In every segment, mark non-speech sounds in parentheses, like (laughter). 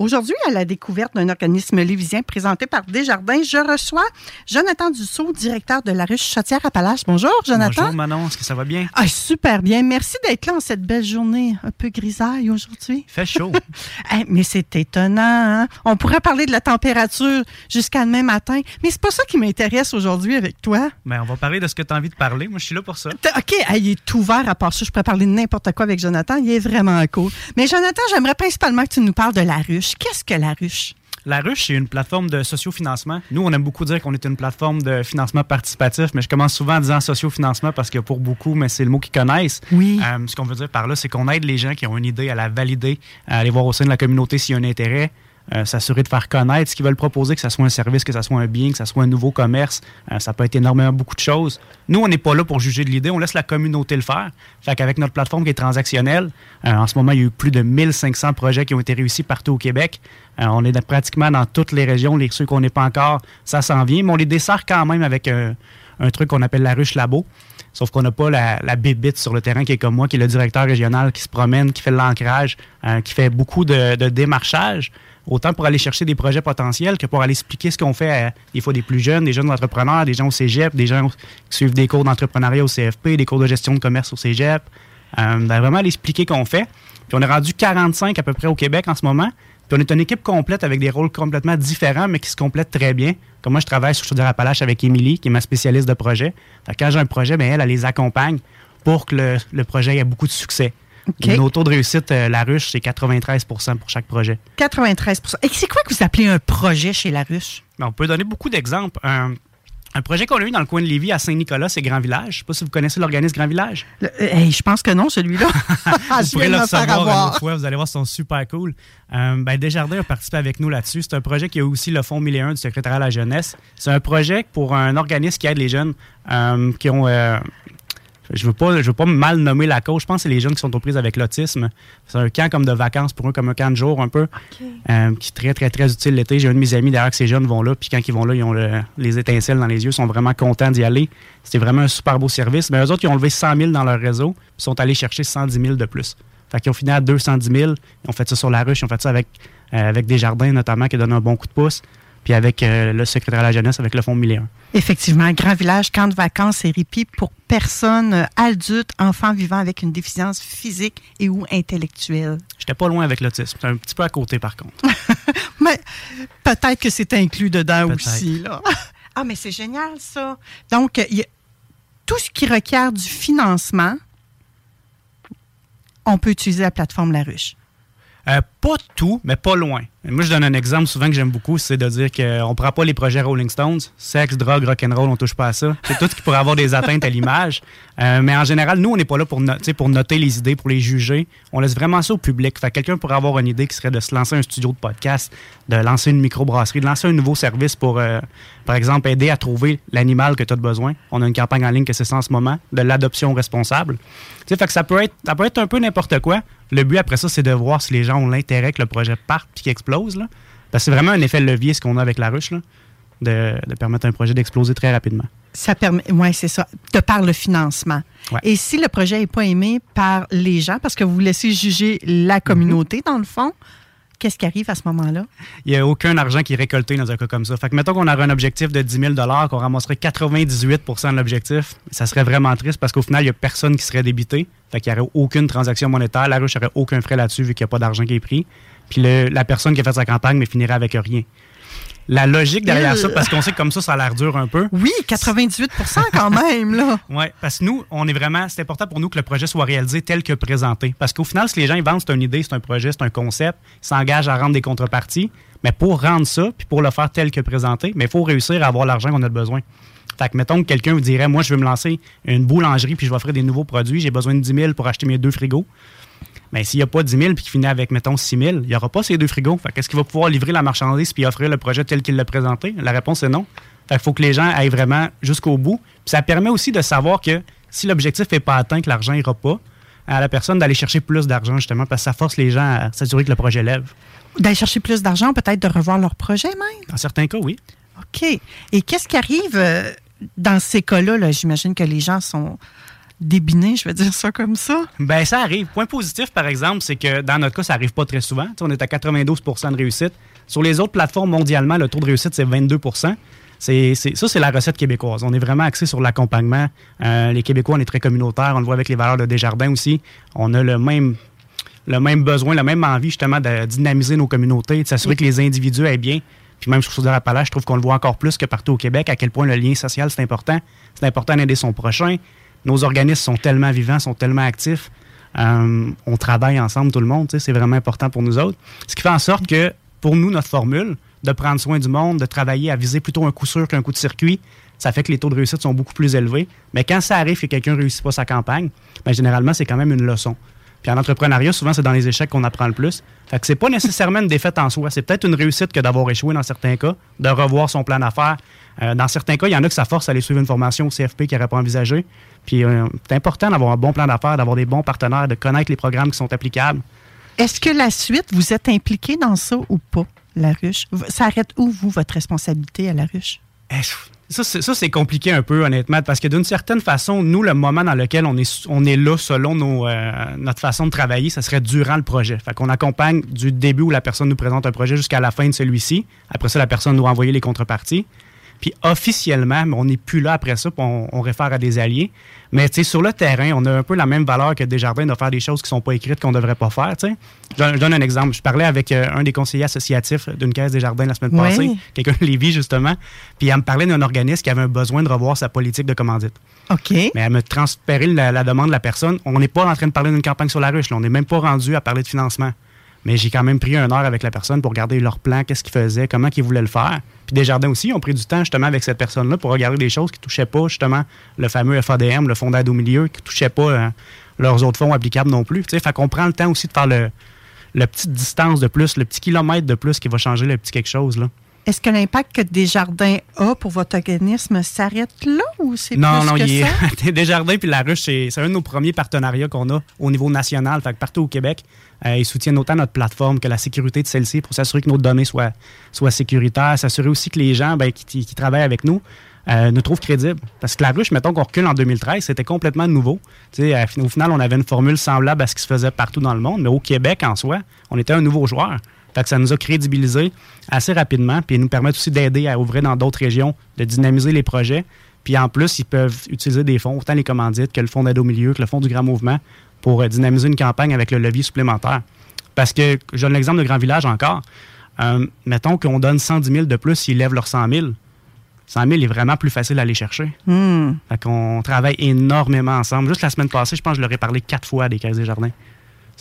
Aujourd'hui, à la découverte d'un organisme lévisien présenté par Desjardins, je reçois Jonathan Dussault, directeur de la ruche Chaudière-Appalaches. Bonjour, Jonathan. Bonjour, Manon. Est-ce que ça va bien? Ah, super bien. Merci d'être là en cette belle journée un peu grisaille aujourd'hui. Fait chaud. Hey, (laughs) mais c'est étonnant. hein? On pourrait parler de la température jusqu'à demain matin, mais c'est pas ça qui m'intéresse aujourd'hui avec toi. Ben, on va parler de ce que tu as envie de parler. Moi, je suis là pour ça. OK, hey, il est ouvert à part ça. Je pourrais parler de n'importe quoi avec Jonathan. Il est vraiment cool. Mais Jonathan, j'aimerais principalement que tu nous parles de la ruche. Qu'est-ce que la ruche? La Ruche, c'est une plateforme de sociofinancement. Nous, on aime beaucoup dire qu'on est une plateforme de financement participatif, mais je commence souvent en disant sociofinancement parce que pour beaucoup, mais c'est le mot qu'ils connaissent. Oui. Euh, ce qu'on veut dire par là, c'est qu'on aide les gens qui ont une idée à la valider, à aller voir au sein de la communauté s'il y a un intérêt, euh, s'assurer de faire connaître ce qu'ils veulent proposer, que ce soit un service, que ce soit un bien, que ce soit un nouveau commerce. Euh, ça peut être énormément beaucoup de choses. Nous, on n'est pas là pour juger de l'idée, on laisse la communauté le faire. Fait qu'avec notre plateforme qui est transactionnelle, euh, en ce moment, il y a eu plus de 1500 projets qui ont été réussis partout au Québec. On est pratiquement dans toutes les régions. Les ceux qu'on n'est pas encore, ça s'en vient, mais on les dessert quand même avec un, truc qu'on appelle la ruche labo. Sauf qu'on n'a pas la, la bébite sur le terrain qui est comme moi, qui est le directeur régional, qui se promène, qui fait l'ancrage, qui fait beaucoup de, de démarchage, autant pour aller chercher des projets potentiels que pour aller expliquer ce qu'on fait à des fois des plus jeunes, des jeunes entrepreneurs, des gens au cégep, des gens qui suivent des cours d'entrepreneuriat au CFP, des cours de gestion de commerce au cégep. Euh, vraiment aller expliquer qu'on fait. Puis on est rendu 45 à peu près au Québec en ce moment. Puis on est une équipe complète avec des rôles complètement différents, mais qui se complètent très bien. Comme moi, je travaille sur Chaudière-Appalaches avec Émilie, qui est ma spécialiste de projet. Quand j'ai un projet, ben, elle, les accompagne pour que le projet ait beaucoup de succès. Nos taux de réussite, euh, la ruche, c'est 93% pour chaque projet. 93 Et c'est quoi que vous appelez un projet chez la ruche? Ben, on peut donner beaucoup d'exemples. Un, un projet qu'on a eu dans le coin de Lévis à Saint-Nicolas, c'est Grand Village. Je ne sais pas si vous connaissez l'organisme Grand Village. Le- euh, hey, je pense que non, celui-là. (laughs) (laughs) Vous je pourrez le de me faire recevoir une avoir. autre fois. Vous allez voir, ils sont super cool. Euh, ben, Desjardins a participé avec nous là-dessus. C'est un projet qui a aussi le Fonds 1001 du secrétariat à la jeunesse. C'est un projet pour un organisme qui aide les jeunes qui ont... je veux pas, je veux pas mal nommer la cause. Je pense que c'est les jeunes qui sont aux prises avec l'autisme. C'est un camp comme de vacances pour eux, comme un camp de jour un peu, euh, qui est très, très, très utile l'été. J'ai un de mes amis derrière que ces jeunes vont là, puis quand ils vont là, ils ont le- les étincelles dans les yeux, ils sont vraiment contents d'y aller. C'était vraiment un super beau service. Mais eux autres, ils ont levé 100 000 dans leur réseau, puis sont allés chercher 110 000 de plus. Fait qu'ils ont fini à 210 000. Ils ont fait ça sur la ruche, ils ont fait ça avec, euh, avec Desjardins notamment, qui donné un bon coup de pouce, puis avec euh, le secrétaire à la jeunesse, avec le Fonds 1001. Effectivement, Grand Village, camp de vacances et répit pour personnes euh, adultes, enfants vivant avec une déficience physique et ou intellectuelle. J'étais pas loin avec l'autisme. Un petit peu à côté, par contre. (laughs) Mais peut-être que c'est inclus dedans aussi. Là. (laughs) Ah, mais c'est génial, ça. Donc, euh, il y a- tout ce qui requiert du financement, on peut utiliser la plateforme La Ruche. Euh, pas tout, mais pas loin. Moi, je donne un exemple souvent que j'aime beaucoup, c'est de dire qu'on ne prend pas les projets Rolling Stones. Sexe, drogue, rock'n'roll, on touche pas à ça. C'est tout ce qui pourrait avoir des atteintes à l'image. Euh, mais en général, nous, on n'est pas là pour, noter les idées, pour les juger. On laisse vraiment ça au public. Fait que quelqu'un pourrait avoir une idée qui serait de se lancer un studio de podcast, de lancer une microbrasserie, de lancer un nouveau service pour, euh, par exemple, aider à trouver l'animal que tu as besoin. On a une campagne en ligne que c'est ça en ce moment, de l'adoption responsable. Fait que ça peut être, ça peut être un peu n'importe quoi. Le but après ça, c'est de voir si les gens ont l'intérêt que le projet parte puis qu'il explose. Là. Parce que c'est vraiment un effet levier ce qu'on a avec la ruche, là, de, de permettre à un projet d'exploser très rapidement. Ça permet, oui, c'est ça, de par le financement. Ouais. Et si le projet n'est pas aimé par les gens, parce que vous laissez juger la communauté, dans le fond, qu'est-ce qui arrive à ce moment-là? Il n'y a aucun argent qui est récolté dans un cas comme ça. Fait que mettons qu'on aurait un objectif de 10 000 qu'on ramasserait 98% de l'objectif, ça serait vraiment triste parce qu'au final, il n'y a personne qui serait débité. Fait qu'il n'y aurait aucune transaction monétaire. La ruche n'aurait aucun frais là-dessus vu qu'il n'y a pas d'argent qui est pris. Puis la personne qui a fait sa campagne mais finirait avec rien la logique derrière ça, parce qu'on sait que comme ça, ça a l'air dur un peu. Oui, 98% quand (laughs) même, là. oui, parce que nous, on est vraiment, c'est important pour nous que le projet soit réalisé tel que présenté. Parce qu'au final, si les gens ils vendent, c'est une idée, c'est un projet, c'est un concept, ils s'engagent à rendre des contreparties. Mais pour rendre ça, puis pour le faire tel que présenté, mais il faut réussir à avoir l'argent qu'on a besoin. Fait que, mettons que quelqu'un vous dirait, moi, je veux me lancer une boulangerie, puis je vais offrir des nouveaux produits, j'ai besoin de 10 000 pour acheter mes deux frigos. Mais s'il n'y a pas 10 000 puis qu'il finit avec, mettons, 6 000, il n'y aura pas ces deux frigos. Fait qu'est-ce qu'il va pouvoir livrer la marchandise puis offrir le projet tel qu'il l'a présenté? La réponse est non. Fait qu'il faut que les gens aillent vraiment jusqu'au bout. Puis ça permet aussi de savoir que si l'objectif n'est pas atteint, que l'argent n'ira pas, à la personne d'aller chercher plus d'argent, justement, parce que ça force les gens à s'assurer que le projet lève. D'aller chercher plus d'argent, peut-être de revoir leur projet même? Dans certains cas, oui. OK. Et qu'est-ce qui arrive euh, dans ces cas-là? -là, J'imagine que les gens sont débiné, je vais dire ça comme ça? Ben ça arrive. Point positif, par exemple, c'est que dans notre cas, ça arrive pas très souvent. on est à 92% de réussite. Sur les autres plateformes mondialement, le taux de réussite, c'est 22 c'est, ça, c'est la recette québécoise. On est vraiment axé sur l'accompagnement. Euh, les Québécois, on est très communautaires. On le voit avec les valeurs de Desjardins aussi. On a le même, le même besoin, la même envie justement de dynamiser nos communautés, de s'assurer que les individus aient bien. Puis même sur Chaudière-Appalaches, je trouve qu'on le voit encore plus que partout au Québec, à quel point le lien social, c'est important. C'est important d'aider son prochain nos organismes sont tellement vivants, sont tellement actifs. Euh, on travaille ensemble, tout le monde. C'est vraiment important pour nous autres. Ce qui fait en sorte que, pour nous, notre formule, de prendre soin du monde, de travailler à viser plutôt un coup sûr qu'un coup de circuit, ça fait que les taux de réussite sont beaucoup plus élevés. Mais quand ça arrive que quelqu'un ne réussit pas sa campagne, bien, généralement, c'est quand même une leçon. Puis en entrepreneuriat, souvent, c'est dans les échecs qu'on apprend le plus. Fait que c'est pas nécessairement une défaite en soi. C'est peut-être une réussite que d'avoir échoué dans certains cas, de revoir son plan d'affaires. Euh, dans certains cas, il y en a que ça force à aller suivre une formation au CFP qui n'aurait pas envisagé. Puis euh, c'est important d'avoir un bon plan d'affaires, d'avoir des bons partenaires, de connaître les programmes qui sont applicables. Est-ce que la suite, vous êtes impliqué dans ça ou pas, la ruche? Ça arrête où, vous, votre responsabilité à la ruche? Ça, c'est compliqué un peu, honnêtement, parce que d'une certaine façon, nous, le moment dans lequel on est, on est là, selon euh, notre façon de travailler, ça serait durant le projet. Fait qu'on accompagne du début où la personne nous présente un projet jusqu'à la fin de celui-ci. Après ça, la personne nous envoyer les contreparties. Puis officiellement, on n'est plus là après ça, puis on, réfère à des alliés. Mais sur le terrain, on a un peu la même valeur que Desjardins de faire des choses qui ne sont pas écrites, qu'on ne devrait pas faire. Je, je, donne un exemple. Je parlais avec euh, un des conseillers associatifs d'une caisse Desjardins la semaine passée, quelqu'un de Lévis justement, puis elle me parlait d'un organisme qui avait un besoin de revoir sa politique de commandite. OK. Mais elle me transférait la, demande de la personne. On n'est pas en train de parler d'une campagne sur la ruche. On n'est même pas rendu à parler de financement. Mais j'ai quand même pris une heure avec la personne pour regarder leur plan, qu'est-ce qu'ils faisaient, comment ils voulaient le faire. Puis Desjardins aussi ont pris du temps justement avec cette personne-là pour regarder des choses qui ne touchaient pas justement le fameux FADM, le fonds d'aide au milieu, qui ne touchaient pas euh, leurs autres fonds applicables non plus. Fait qu'on prend le temps aussi de faire le petite distance de plus, le petit kilomètre de plus qui va changer le petit quelque chose. Là. Est-ce que l'impact que Desjardins a pour votre organisme s'arrête là ou c'est plus non, que il ça? (laughs) Desjardins puis La Ruche, c'est un de nos premiers partenariats qu'on a au niveau national. Fait que partout au Québec, euh, ils soutiennent autant notre plateforme que la sécurité de celle-ci pour s'assurer que nos données soient, soient sécuritaires, s'assurer aussi que les gens ben, qui, travaillent avec nous euh, nous trouvent crédibles. Parce que La Ruche, mettons qu'on recule en 2013, c'était complètement nouveau. Euh, au final, on avait une formule semblable à ce qui se faisait partout dans le monde, mais au Québec en soi, on était un nouveau joueur. Fait que ça nous a crédibilisé assez rapidement, puis ils nous permettent aussi d'aider à ouvrir dans d'autres régions, de dynamiser les projets. Puis en plus, ils peuvent utiliser des fonds, autant les commandites que le fonds d'aide au milieu, que le fonds du Grand Mouvement, pour euh, dynamiser une campagne avec le levier supplémentaire. Parce que, je donne l'exemple de Grand Village encore. Euh, mettons qu'on donne 110 000 de plus s'ils lèvent leurs 100 000. 100 000 est vraiment plus facile à aller chercher. Hmm. Fait qu'on travaille énormément ensemble. Juste la semaine passée, je pense que je leur ai parlé quatre fois des caisses des jardins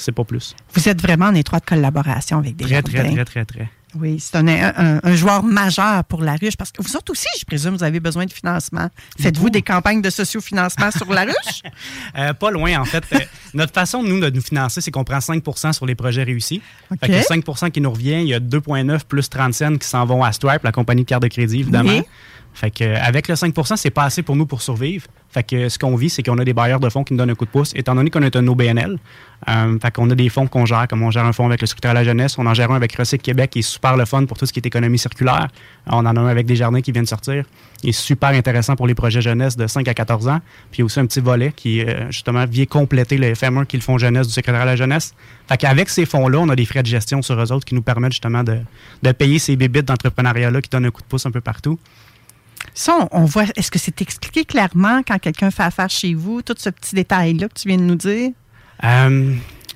c'est pas plus. Vous êtes vraiment en étroite collaboration avec des Très, très, très, très, très. Oui, c'est un, un, joueur majeur pour la ruche parce que vous autres aussi, je présume, vous avez besoin de financement. Faites-vous des campagnes de sociofinancement sur la ruche? (laughs) Euh, pas loin, en fait. Euh, notre façon, nous, de nous financer, c'est qu'on prend 5% sur les projets réussis. Fait que 5 qui nous revient, il y a 2,9 plus 30 cents qui s'en vont à Stripe, la compagnie de carte de crédit, évidemment. Fait que, avec le 5% c'est pas assez pour nous pour survivre. Fait que ce qu'on vit, c'est qu'on a des bailleurs de fonds qui nous donnent un coup de pouce, étant donné qu'on est un OBNL. Euh, fait qu'on a des fonds qu'on gère, comme on gère un fonds avec le secrétaire à la jeunesse, on en gère un avec Recyc Québec qui est super le fun pour tout ce qui est économie circulaire. On en a un avec des jardins qui viennent sortir. Il est super intéressant pour les projets jeunesse de 5 à 14 ans. Puis aussi un petit volet qui, euh, justement, vient compléter le FM1 qui est le jeunesse du secrétaire à la jeunesse. Fait qu'avec ces fonds-là, on a des frais de gestion sur eux autres qui nous permettent justement de, de payer ces bébites d'entrepreneuriat-là qui donnent un coup de pouce un peu partout. Ça, on, voit. Est-ce que c'est expliqué clairement quand quelqu'un fait affaire chez vous, tout ce petit détail-là que tu viens de nous dire? Euh,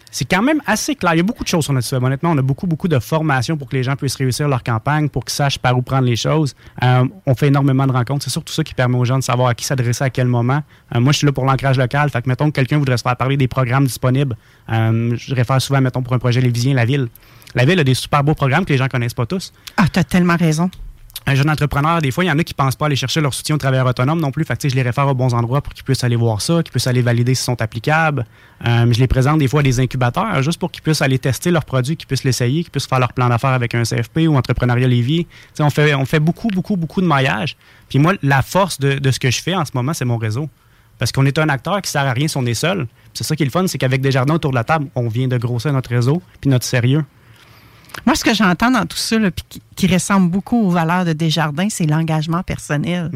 c'est quand même assez clair. Il y a beaucoup de choses sur notre site Honnêtement, on a beaucoup, beaucoup de formations pour que les gens puissent réussir leur campagne, pour qu'ils sachent par où prendre les choses. Euh, on fait énormément de rencontres. C'est surtout ça qui permet aux gens de savoir à qui s'adresser à quel moment. Euh, moi, je suis là pour l'ancrage local. Fait que, mettons que quelqu'un voudrait se faire parler des programmes disponibles. je réfère souvent, mettons, pour un projet lévisien, la ville. La ville a des super beaux programmes que les gens connaissent pas tous. Ah, tu as tellement raison un jeune entrepreneur, des fois, il y en a qui ne pensent pas aller chercher leur soutien au travailleurs autonome non plus. Fait que, je les réfère aux bons endroits pour qu'ils puissent aller voir ça, qu'ils puissent aller valider s'ils sont applicables. Euh, je les présente des fois à des incubateurs juste pour qu'ils puissent aller tester leurs produits, qu'ils puissent l'essayer, qu'ils puissent faire leur plan d'affaires avec un CFP ou Entrepreneuriat Lévis. on fait, on fait beaucoup, beaucoup, beaucoup de maillage. Puis moi, la force de, de ce que je fais en ce moment, c'est mon réseau. Parce qu'on est un acteur qui ne sert à rien si on est seul. C'est ça qui est le fun, c'est qu'avec des jardins autour de la table, on vient de grossir notre réseau puis notre sérieux. Moi, ce que j'entends dans tout ça, qui, ressemble beaucoup aux valeurs de Desjardins, c'est l'engagement personnel.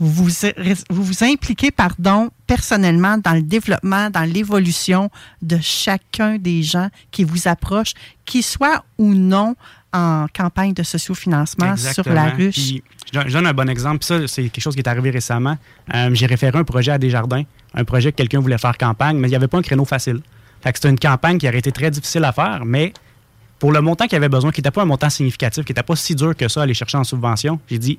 Vous, vous, vous, impliquez, pardon, personnellement dans le développement, dans l'évolution de chacun des gens qui vous approchent, qu'ils soient ou non en campagne de sociofinancement sur la ruche. je donne un bon exemple. Ça, c'est quelque chose qui est arrivé récemment. Euh, j'ai référé un projet à Desjardins, un projet que quelqu'un voulait faire campagne, mais il n'y avait pas un créneau facile. c'était une campagne qui aurait été très difficile à faire, mais pour le montant qu'il avait besoin, qui n'était pas un montant significatif, qui n'était pas si dur que ça à aller chercher en subvention, j'ai dit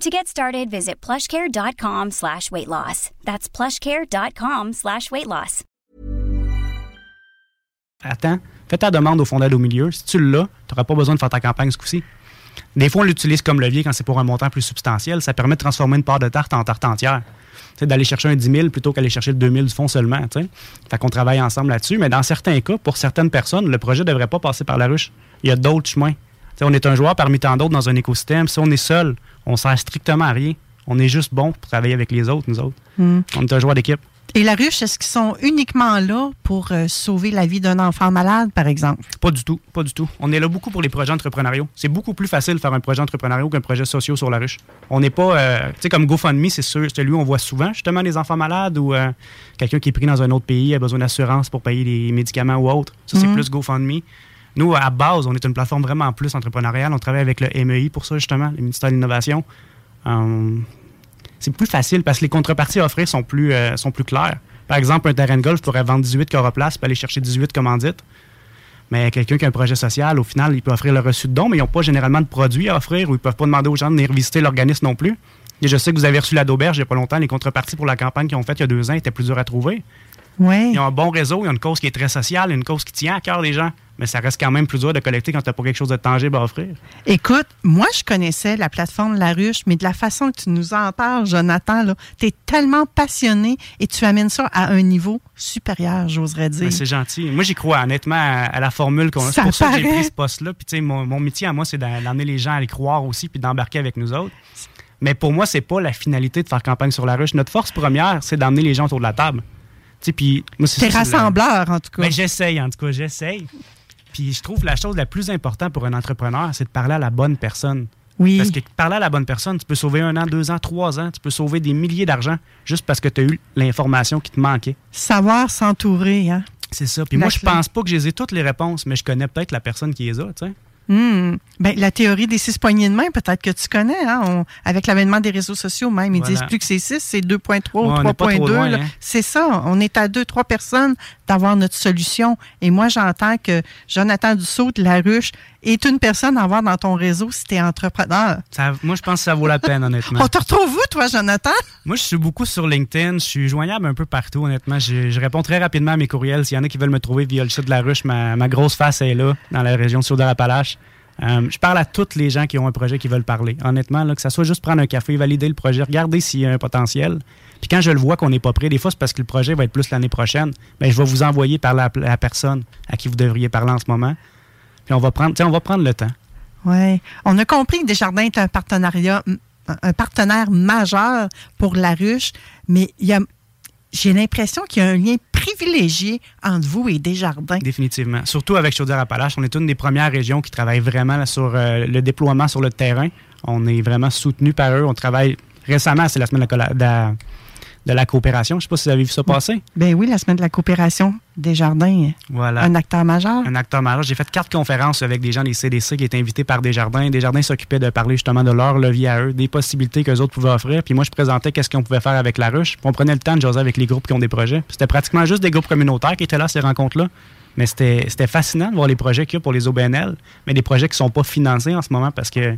To get started, visit plushcare.com slash weight loss. That's plushcare.com slash weight loss. Attends, fais ta demande au fonds d'aide au milieu. Si tu l'as, tu n'auras pas besoin de faire ta campagne ce coup-ci. Des fois, on l'utilise comme levier quand c'est pour un montant plus substantiel. Ça permet de transformer une part de tarte en tarte entière. D'aller chercher un 10 000 plutôt qu'aller chercher le 2 000 du fonds seulement. T'sais. Fait qu'on travaille ensemble là-dessus. Mais dans certains cas, pour certaines personnes, le projet ne devrait pas passer par la ruche. Il y a d'autres chemins. On est un joueur parmi tant d'autres dans un écosystème. Si on est seul, on sert strictement à rien. On est juste bon pour travailler avec les autres, nous autres. Hmm. On est un joueur d'équipe. Et la ruche, est-ce qu'ils sont uniquement là pour euh, sauver la vie d'un enfant malade, par exemple? Pas du tout, pas du tout. On est là beaucoup pour les projets entrepreneuriaux. C'est beaucoup plus facile de faire un projet entrepreneurial qu'un projet social sur la ruche. On n'est pas, euh, tu sais, comme GoFundMe, c'est celui où on voit souvent justement les enfants malades ou euh, quelqu'un qui est pris dans un autre pays a besoin d'assurance pour payer des médicaments ou autre. Ça, c'est hmm. plus GoFundMe. Nous, à base, on est une plateforme vraiment plus entrepreneuriale. On travaille avec le MEI pour ça, justement, le ministère de l'Innovation. Euh, c'est plus facile parce que les contreparties offrir sont plus, euh, claires. Par exemple, un terrain de golf pourrait vendre 18 coroplaces et aller chercher 18 commandites. Mais quelqu'un qui a un projet social, au final, il peut offrir le reçu de dons, mais ils n'ont pas généralement de produits à offrir ou ils ne peuvent pas demander aux gens de venir visiter l'organisme non plus. Et je sais que vous avez reçu la d'auberge il n'y a pas longtemps. Les contreparties pour la campagne qu'ils ont faite il y a deux ans étaient plus dures à trouver. Ouais. Ils ont un bon réseau, ils ont une cause qui est très sociale, une cause qui tient à cœur des gens, mais ça reste quand même plus dur de collecter quand tu n'as pas quelque chose de tangible à offrir. Écoute, moi, je connaissais la plateforme La Ruche, mais de la façon que tu nous en parles, Jonathan, tu es tellement passionné et tu amènes ça à un niveau supérieur, j'oserais dire. Ben, c'est gentil. Moi, j'y crois honnêtement à, la formule qu'on a. C'est pour ça que j'ai pris ce poste-là. Puis, mon, mon métier à moi, c'est d'amener les gens à y croire aussi puis d'embarquer avec nous autres. Mais pour moi, c'est pas la finalité de faire campagne sur la ruche. Notre force première, c'est d'emmener les gens autour de la table. Puis, T'es rassembleur, en tout cas. Mais ben, j'essaye, en tout cas, j'essaye. Puis je trouve la chose la plus importante pour un entrepreneur, c'est de parler à la bonne personne. Oui. Parce que parler à la bonne personne, tu peux sauver un an, deux ans, trois ans, tu peux sauver des milliers d'argent juste parce que tu as eu l'information qui te manquait. Savoir s'entourer, hein? C'est ça. Puis moi, je pense pas que j'ai toutes les réponses, mais je connais peut-être la personne qui les a, tu sais. Hmm. Ben, la théorie des six poignées de main, peut-être que tu connais, hein? avec l'avènement des réseaux sociaux même. Ils disent plus que c'est six, c'est 2.3 ou 3.2. Hein. C'est ça. On est à deux, trois personnes d'avoir notre solution. Et moi, j'entends que Jonathan Dussault de La Ruche est une personne à avoir dans ton réseau si tu es entrepreneur. moi, je pense que ça vaut la peine, honnêtement. (laughs) On te retrouve où, toi, Jonathan? Moi, je suis beaucoup sur LinkedIn. Je suis joignable un peu partout, honnêtement. Je, réponds très rapidement à mes courriels. S'il y en a qui veulent me trouver via le site de La Ruche, ma, ma grosse face est là, dans la région de Saudar-Appalaches. Euh, je parle à tous les gens qui ont un projet qui veulent parler. Honnêtement, là, que ça soit juste prendre un café, valider le projet, regarder s'il y a un potentiel. Puis quand je le vois qu'on n'est pas prêt, des fois c'est parce que le projet va être plus l'année prochaine, bien, je vais vous envoyer par la, personne à qui vous devriez parler en ce moment. Puis on va prendre, on va prendre le temps. Oui. On a compris que Desjardins est un partenariat un partenaire majeur pour la ruche, mais il y a j'ai l'impression qu'il y a un lien privilégié entre vous et Desjardins. Définitivement. Surtout avec Chaudière-Appalaches. On est une des premières régions qui travaille vraiment sur euh, le déploiement sur le terrain. On est vraiment soutenu par eux. On travaille récemment, c'est la semaine de la, de la coopération. Je ne sais pas si vous avez vu ça passer. Ben oui, la semaine de la coopération des jardins. Voilà. Un acteur majeur. Un acteur majeur. J'ai fait quatre conférences avec des gens des CDC qui étaient invités par des jardins. Des jardins s'occupaient de parler justement de leur levier à eux, des possibilités qu'eux autres pouvaient offrir. Puis moi, je présentais qu'est-ce qu'on pouvait faire avec la ruche. Puis on prenait le temps de jaser avec les groupes qui ont des projets. C'était pratiquement juste des groupes communautaires qui étaient là, ces rencontres-là. Mais c'était fascinant de voir les projets qu'il y a pour les OBNL, mais des projets qui ne sont pas financés en ce moment parce que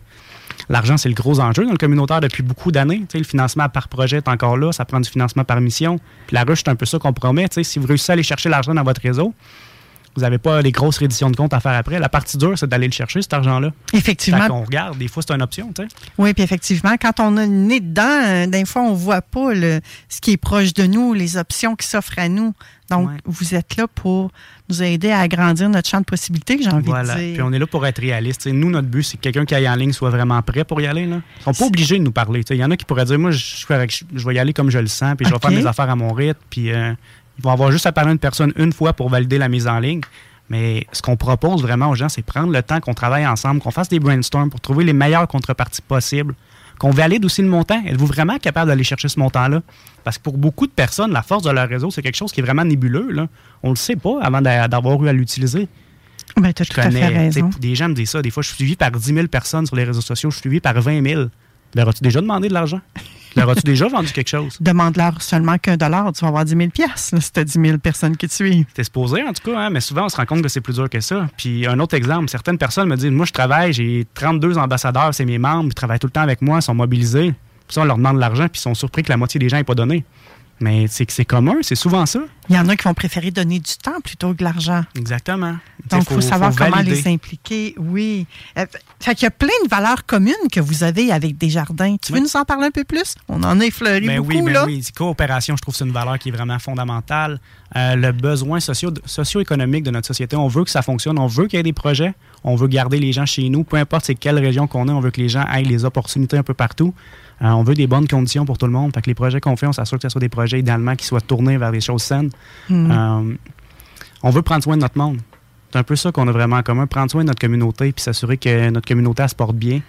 L'argent, c'est le gros enjeu dans le communautaire depuis beaucoup d'années. Le financement par projet est encore là, ça prend du financement par mission. La ruche, c'est un peu ça qu'on promet. Si vous réussissez à aller chercher l'argent dans votre réseau, vous n'avez pas les grosses réditions de compte à faire après. La partie dure, c'est d'aller le chercher, cet argent-là. Effectivement. Quand on regarde, des fois, c'est une option. sais. Oui, puis effectivement, quand on a le nez dedans, euh, des fois, on ne voit pas le, ce qui est proche de nous, les options qui s'offrent à nous. Donc, vous êtes là pour nous aider à agrandir notre champ de possibilités, j'ai envie de dire. Puis on est là pour être réaliste. nous, notre but, c'est que quelqu'un qui aille en ligne soit vraiment prêt pour y aller. Là. Ils sont pas obligés de nous parler. Il y en a qui pourraient dire, moi, je, je, vais y aller comme je le sens, puis je vais faire mes affaires à mon rythme, puis euh, ils vont avoir juste à parler à une personne une fois pour valider la mise en ligne. Mais ce qu'on propose vraiment aux gens, c'est prendre le temps qu'on travaille ensemble, qu'on fasse des brainstorms pour trouver les meilleures contreparties possibles, qu'on valide aussi le montant. Êtes-vous vraiment capable d'aller chercher ce montant-là? Parce que pour beaucoup de personnes, la force de leur réseau, c'est quelque chose qui est vraiment nébuleux. Là. On ne le sait pas avant d'avoir eu à l'utiliser. Ben, tu as tout à fait raison. Des gens me disent ça. Des fois, je suis suivi par 10 000 personnes sur les réseaux sociaux. Je suis suivi par 20 000. Leur as-tu déjà demandé de l'argent? Leur as-tu déjà vendu quelque chose? Demande-leur seulement qu'un dollar, tu vas avoir 10 000 pièces si tu as 10 000 personnes qui te suivent. T'es supposé, en tout cas, hein? mais souvent, on se rend compte que c'est plus dur que ça. Puis, un autre exemple, certaines personnes me disent Moi, je travaille, j'ai 32 ambassadeurs, c'est mes membres, ils travaillent tout le temps avec moi, ils sont mobilisés. Puis ça, on leur demande de l'argent, puis ils sont surpris que la moitié des gens n'aient pas donné. Mais c'est que c'est commun, c'est souvent ça. Il y en a qui vont préférer donner du temps plutôt que de l'argent. Exactement. Donc, il faut, savoir comment les impliquer. Oui. Euh, fait qu'il y a plein de valeurs communes que vous avez avec Desjardins. Tu veux nous en parler un peu plus? On en a effleuré ben beaucoup, oui, ben là. Oui, coopération, je trouve que c'est une valeur qui est vraiment fondamentale. Euh, le besoin socio-économique de notre société, on veut que ça fonctionne, on veut qu'il y ait des projets, on veut garder les gens chez nous, peu importe c'est quelle région qu'on est, on veut que les gens aient les opportunités un peu partout. Euh, on veut des bonnes conditions pour tout le monde. Fait que les projets qu'on fait, on s'assure que ce soit des projets idéalement qui soient tournés vers des choses saines. Hmm. Euh, on veut prendre soin de notre monde. C'est un peu ça qu'on a vraiment en commun, prendre soin de notre communauté puis s'assurer que notre communauté se porte bien.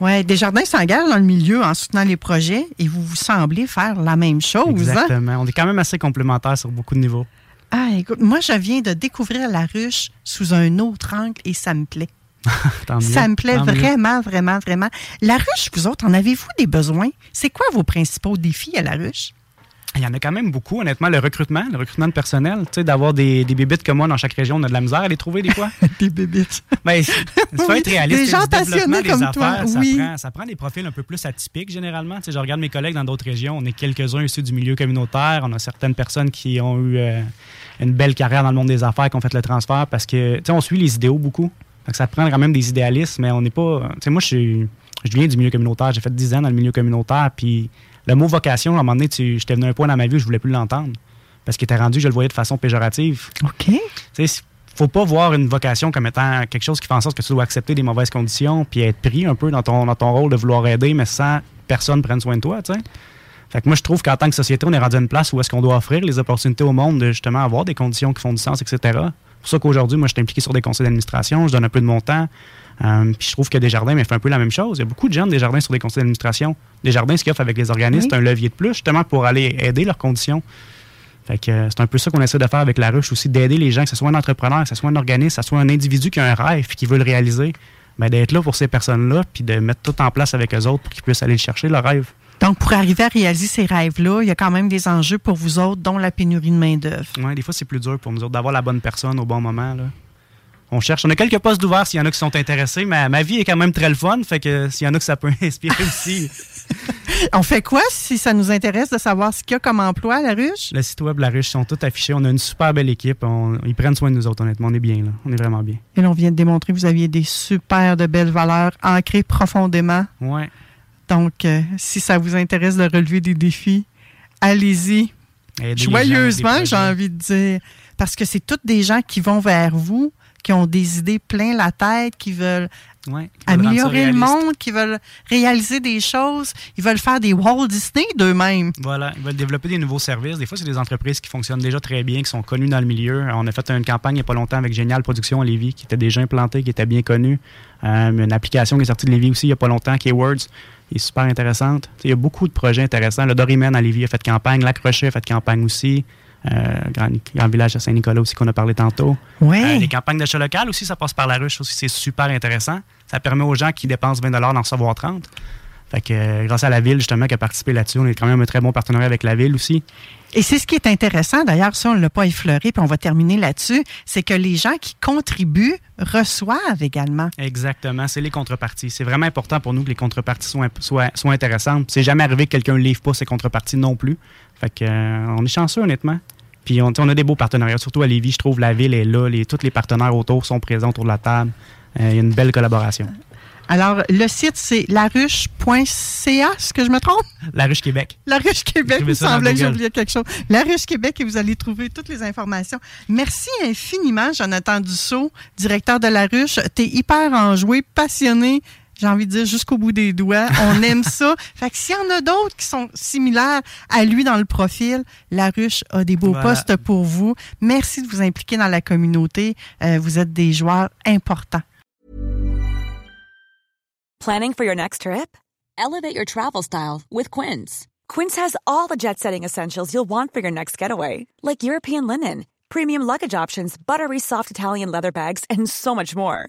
Oui, Desjardins s'engage dans le milieu en soutenant les projets et vous vous semblez faire la même chose. Hein? Exactement. On est quand même assez complémentaires sur beaucoup de niveaux. Ah, écoute, moi, je viens de découvrir la ruche sous un autre angle et ça me plaît. (laughs) ça me plaît vraiment, vraiment, vraiment. La ruche, vous autres, en avez-vous des besoins? C'est quoi vos principaux défis à la ruche? Il y en a quand même beaucoup, honnêtement. Le recrutement, le recrutement de personnel, tu sais, d'avoir des, des bébites comme moi dans chaque région, on a de la misère à les trouver des fois. (laughs) des bébites. Mais il faut être réaliste. Des gens passionnés comme affaires, toi, ça, oui. prend, ça prend des profils un peu plus atypiques, généralement. Tu sais, je regarde mes collègues dans d'autres régions. On est quelques-uns issus du milieu communautaire. On a certaines personnes qui ont eu euh, une belle carrière dans le monde des affaires, qui ont fait le transfert parce que, tu sais, on suit les idéaux beaucoup. Donc, ça prend quand même des idéalistes, mais on n'est pas... Tu sais, moi, je suis... Je viens du milieu communautaire. J'ai fait 10 ans dans le milieu communautaire, puis le mot vocation, à un moment donné, j'étais venu à un point dans ma vie où je voulais plus l'entendre. Parce qu'il était rendu, je le voyais de façon péjorative. OK. Tu sais, faut pas voir une vocation comme étant quelque chose qui fait en sorte que tu dois accepter des mauvaises conditions puis être pris un peu dans ton, dans ton rôle de vouloir aider, mais sans personne prenne soin de toi, tu sais. Fait que moi, je trouve qu'en tant que société, on est rendu à une place où est-ce qu'on doit offrir les opportunités au monde de justement avoir des conditions qui font du sens, etc. C'est pour ça qu'aujourd'hui, moi, je suis impliqué sur des conseils d'administration, je donne un peu de mon temps. Euh, puis je trouve que Desjardins mais fait un peu la même chose. Il y a beaucoup de gens de Desjardins sur des conseils d'administration. Desjardins, ce qu'ils offrent avec les organismes, Oui. c'est un levier de plus, justement, pour aller aider leurs conditions. Fait que euh, c'est un peu ça qu'on essaie de faire avec la ruche aussi, d'aider les gens, que ce soit un entrepreneur, que ce soit un organisme, que ce soit un individu qui a un rêve et qui veut le réaliser, ben, d'être là pour ces personnes-là, puis de mettre tout en place avec eux autres pour qu'ils puissent aller le chercher, leur rêve. Donc, pour arriver à réaliser ces rêves-là, il y a quand même des enjeux pour vous autres, dont la pénurie de main-d'œuvre. Ouais, des fois, c'est plus dur pour nous autres d'avoir la bonne personne au bon moment. Là. On cherche. On a quelques postes d'ouverts s'il y en a qui sont intéressés, mais ma vie est quand même très le fun, fait que s'il y en a que ça peut (laughs) inspirer aussi. On fait quoi si ça nous intéresse de savoir ce qu'il y a comme emploi à la ruche? Le site web, la riche, sont tous affichés. On a une super belle équipe. On- ils prennent soin de nous autres, honnêtement. On est bien, là. On est vraiment bien. Et là, on vient de démontrer que vous aviez des super de belles valeurs ancrées profondément. Ouais. Donc, euh, si ça vous intéresse de relever des défis, allez-y. Joyeusement, j'ai envie de dire. Parce que c'est toutes des gens qui vont vers vous, qui ont des idées plein la tête, qui veulent Ouais, améliorer le monde, qui veulent réaliser des choses. Ils veulent faire des Walt Disney d'eux-mêmes. Voilà, ils veulent développer des nouveaux services. Des fois, c'est des entreprises qui fonctionnent déjà très bien, qui sont connues dans le milieu. On a fait une campagne il n'y a pas longtemps avec Génial Production à Lévis, qui était déjà implantée, qui était bien connue. Euh, une application qui est sortie de Lévis aussi il n'y a pas longtemps, qui est Words, qui est super intéressante. Tu sais, Il y a beaucoup de projets intéressants. Le Dorimen à Lévis a fait campagne, La Crochet a fait campagne aussi. Euh, Grand, Grand Village à Saint-Nicolas aussi qu'on a parlé tantôt. Oui. Euh, les campagnes d'achat local aussi, ça passe par la ruche aussi, c'est super intéressant. Ça permet aux gens qui dépensent 20 d'en recevoir 30. Fait que euh, grâce à la ville, justement, qui a participé là-dessus, on est quand même un très bon partenariat avec la ville aussi. Et c'est ce qui est intéressant, d'ailleurs, ça, on ne l'a pas effleuré, puis on va terminer là-dessus, c'est que les gens qui contribuent reçoivent également. Exactement, c'est les contreparties. C'est vraiment important pour nous que les contreparties soient, soient, soient intéressantes. C'est jamais arrivé que quelqu'un ne livre pas ses contreparties non plus. Fait que, euh, on est chanceux, honnêtement. Puis on, on a des beaux partenariats, surtout à Lévis. Je trouve la ville est là. Les, tous les partenaires autour sont présents autour de la table. Euh, Il y a une belle collaboration. Alors, le site, c'est laruche.ca, est-ce que je me trompe? La Ruche Québec. La Ruche Québec, il me semblait que j'oubliais quelque chose. La Ruche Québec, et vous allez trouver toutes les informations. Merci infiniment, Jonathan Dussault, directeur de La Ruche. Tu es hyper enjoué, passionné. J'ai envie de dire jusqu'au bout des doigts. On aime (laughs) ça. Fait que s'il y en a d'autres qui sont similaires à lui dans le profil, La Ruche a des beaux Voilà. postes pour vous. Merci de vous impliquer dans la communauté. Euh, vous êtes des joueurs importants. Planning for your next trip? Elevate your travel style with Quince. Quince has all the jet setting essentials you'll want for your next getaway, like European linen, premium luggage options, buttery soft Italian leather bags, and so much more.